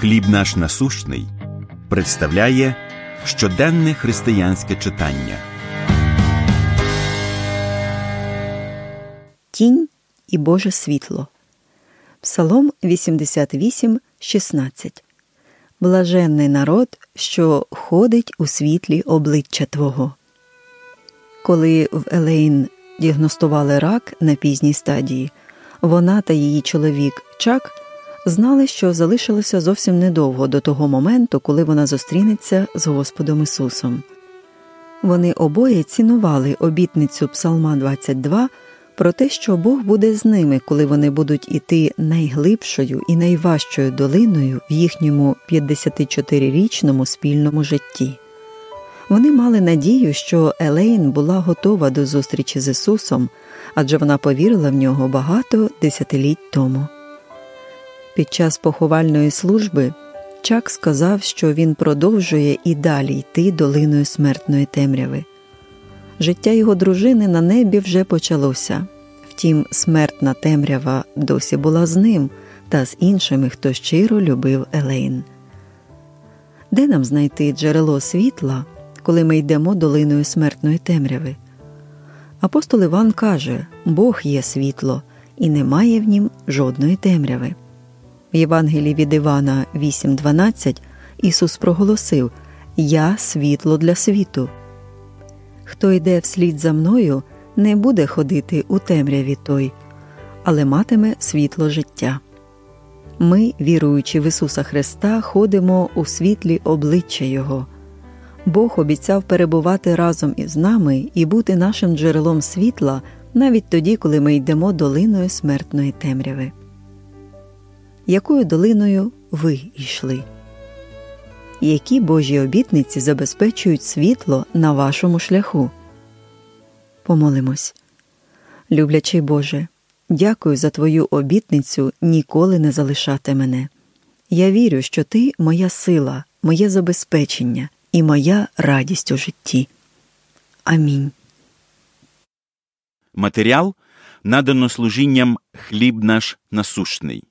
Хліб наш насущний представляє щоденне християнське читання. Тінь і Боже світло. Псалом 88, 16. Блаженний народ, що ходить у світлі обличчя Твого. Коли в Елейн діагностували рак на пізній стадії, вона та її чоловік Чак знали, що залишилося зовсім недовго до того моменту, коли вона зустрінеться з Господом Ісусом. Вони обоє цінували обітницю Псалма 22 про те, що Бог буде з ними, коли вони будуть іти найглибшою і найважчою долиною в їхньому 54-річному спільному житті. Вони мали надію, що Елейн була готова до зустрічі з Ісусом, адже вона повірила в нього багато десятиліть тому. Під час поховальної служби Чак сказав, що він продовжує і далі йти долиною смертної темряви. Життя його дружини на небі вже почалося, втім, смертна темрява досі була з ним та з іншими, хто щиро любив Елейн. Де нам знайти джерело світла, коли ми йдемо долиною смертної темряви? Апостол Іван каже Бог є світло, і немає в нім жодної темряви. В Євангелії від Івана 8.12 Ісус проголосив Я світло для світу. Хто йде вслід за мною, не буде ходити у темряві той, але матиме світло життя. Ми, віруючи в Ісуса Христа, ходимо у світлі обличчя Його. Бог обіцяв перебувати разом із нами і бути нашим джерелом світла навіть тоді, коли ми йдемо долиною смертної темряви. Якою долиною ви йшли? Які Божі обітниці забезпечують світло на вашому шляху? Помолимось. Люблячий Боже, дякую за Твою обітницю ніколи не залишати мене. Я вірю, що Ти моя сила, моє забезпечення і моя радість у житті. Амінь. Матеріал надано служінням хліб наш насущний.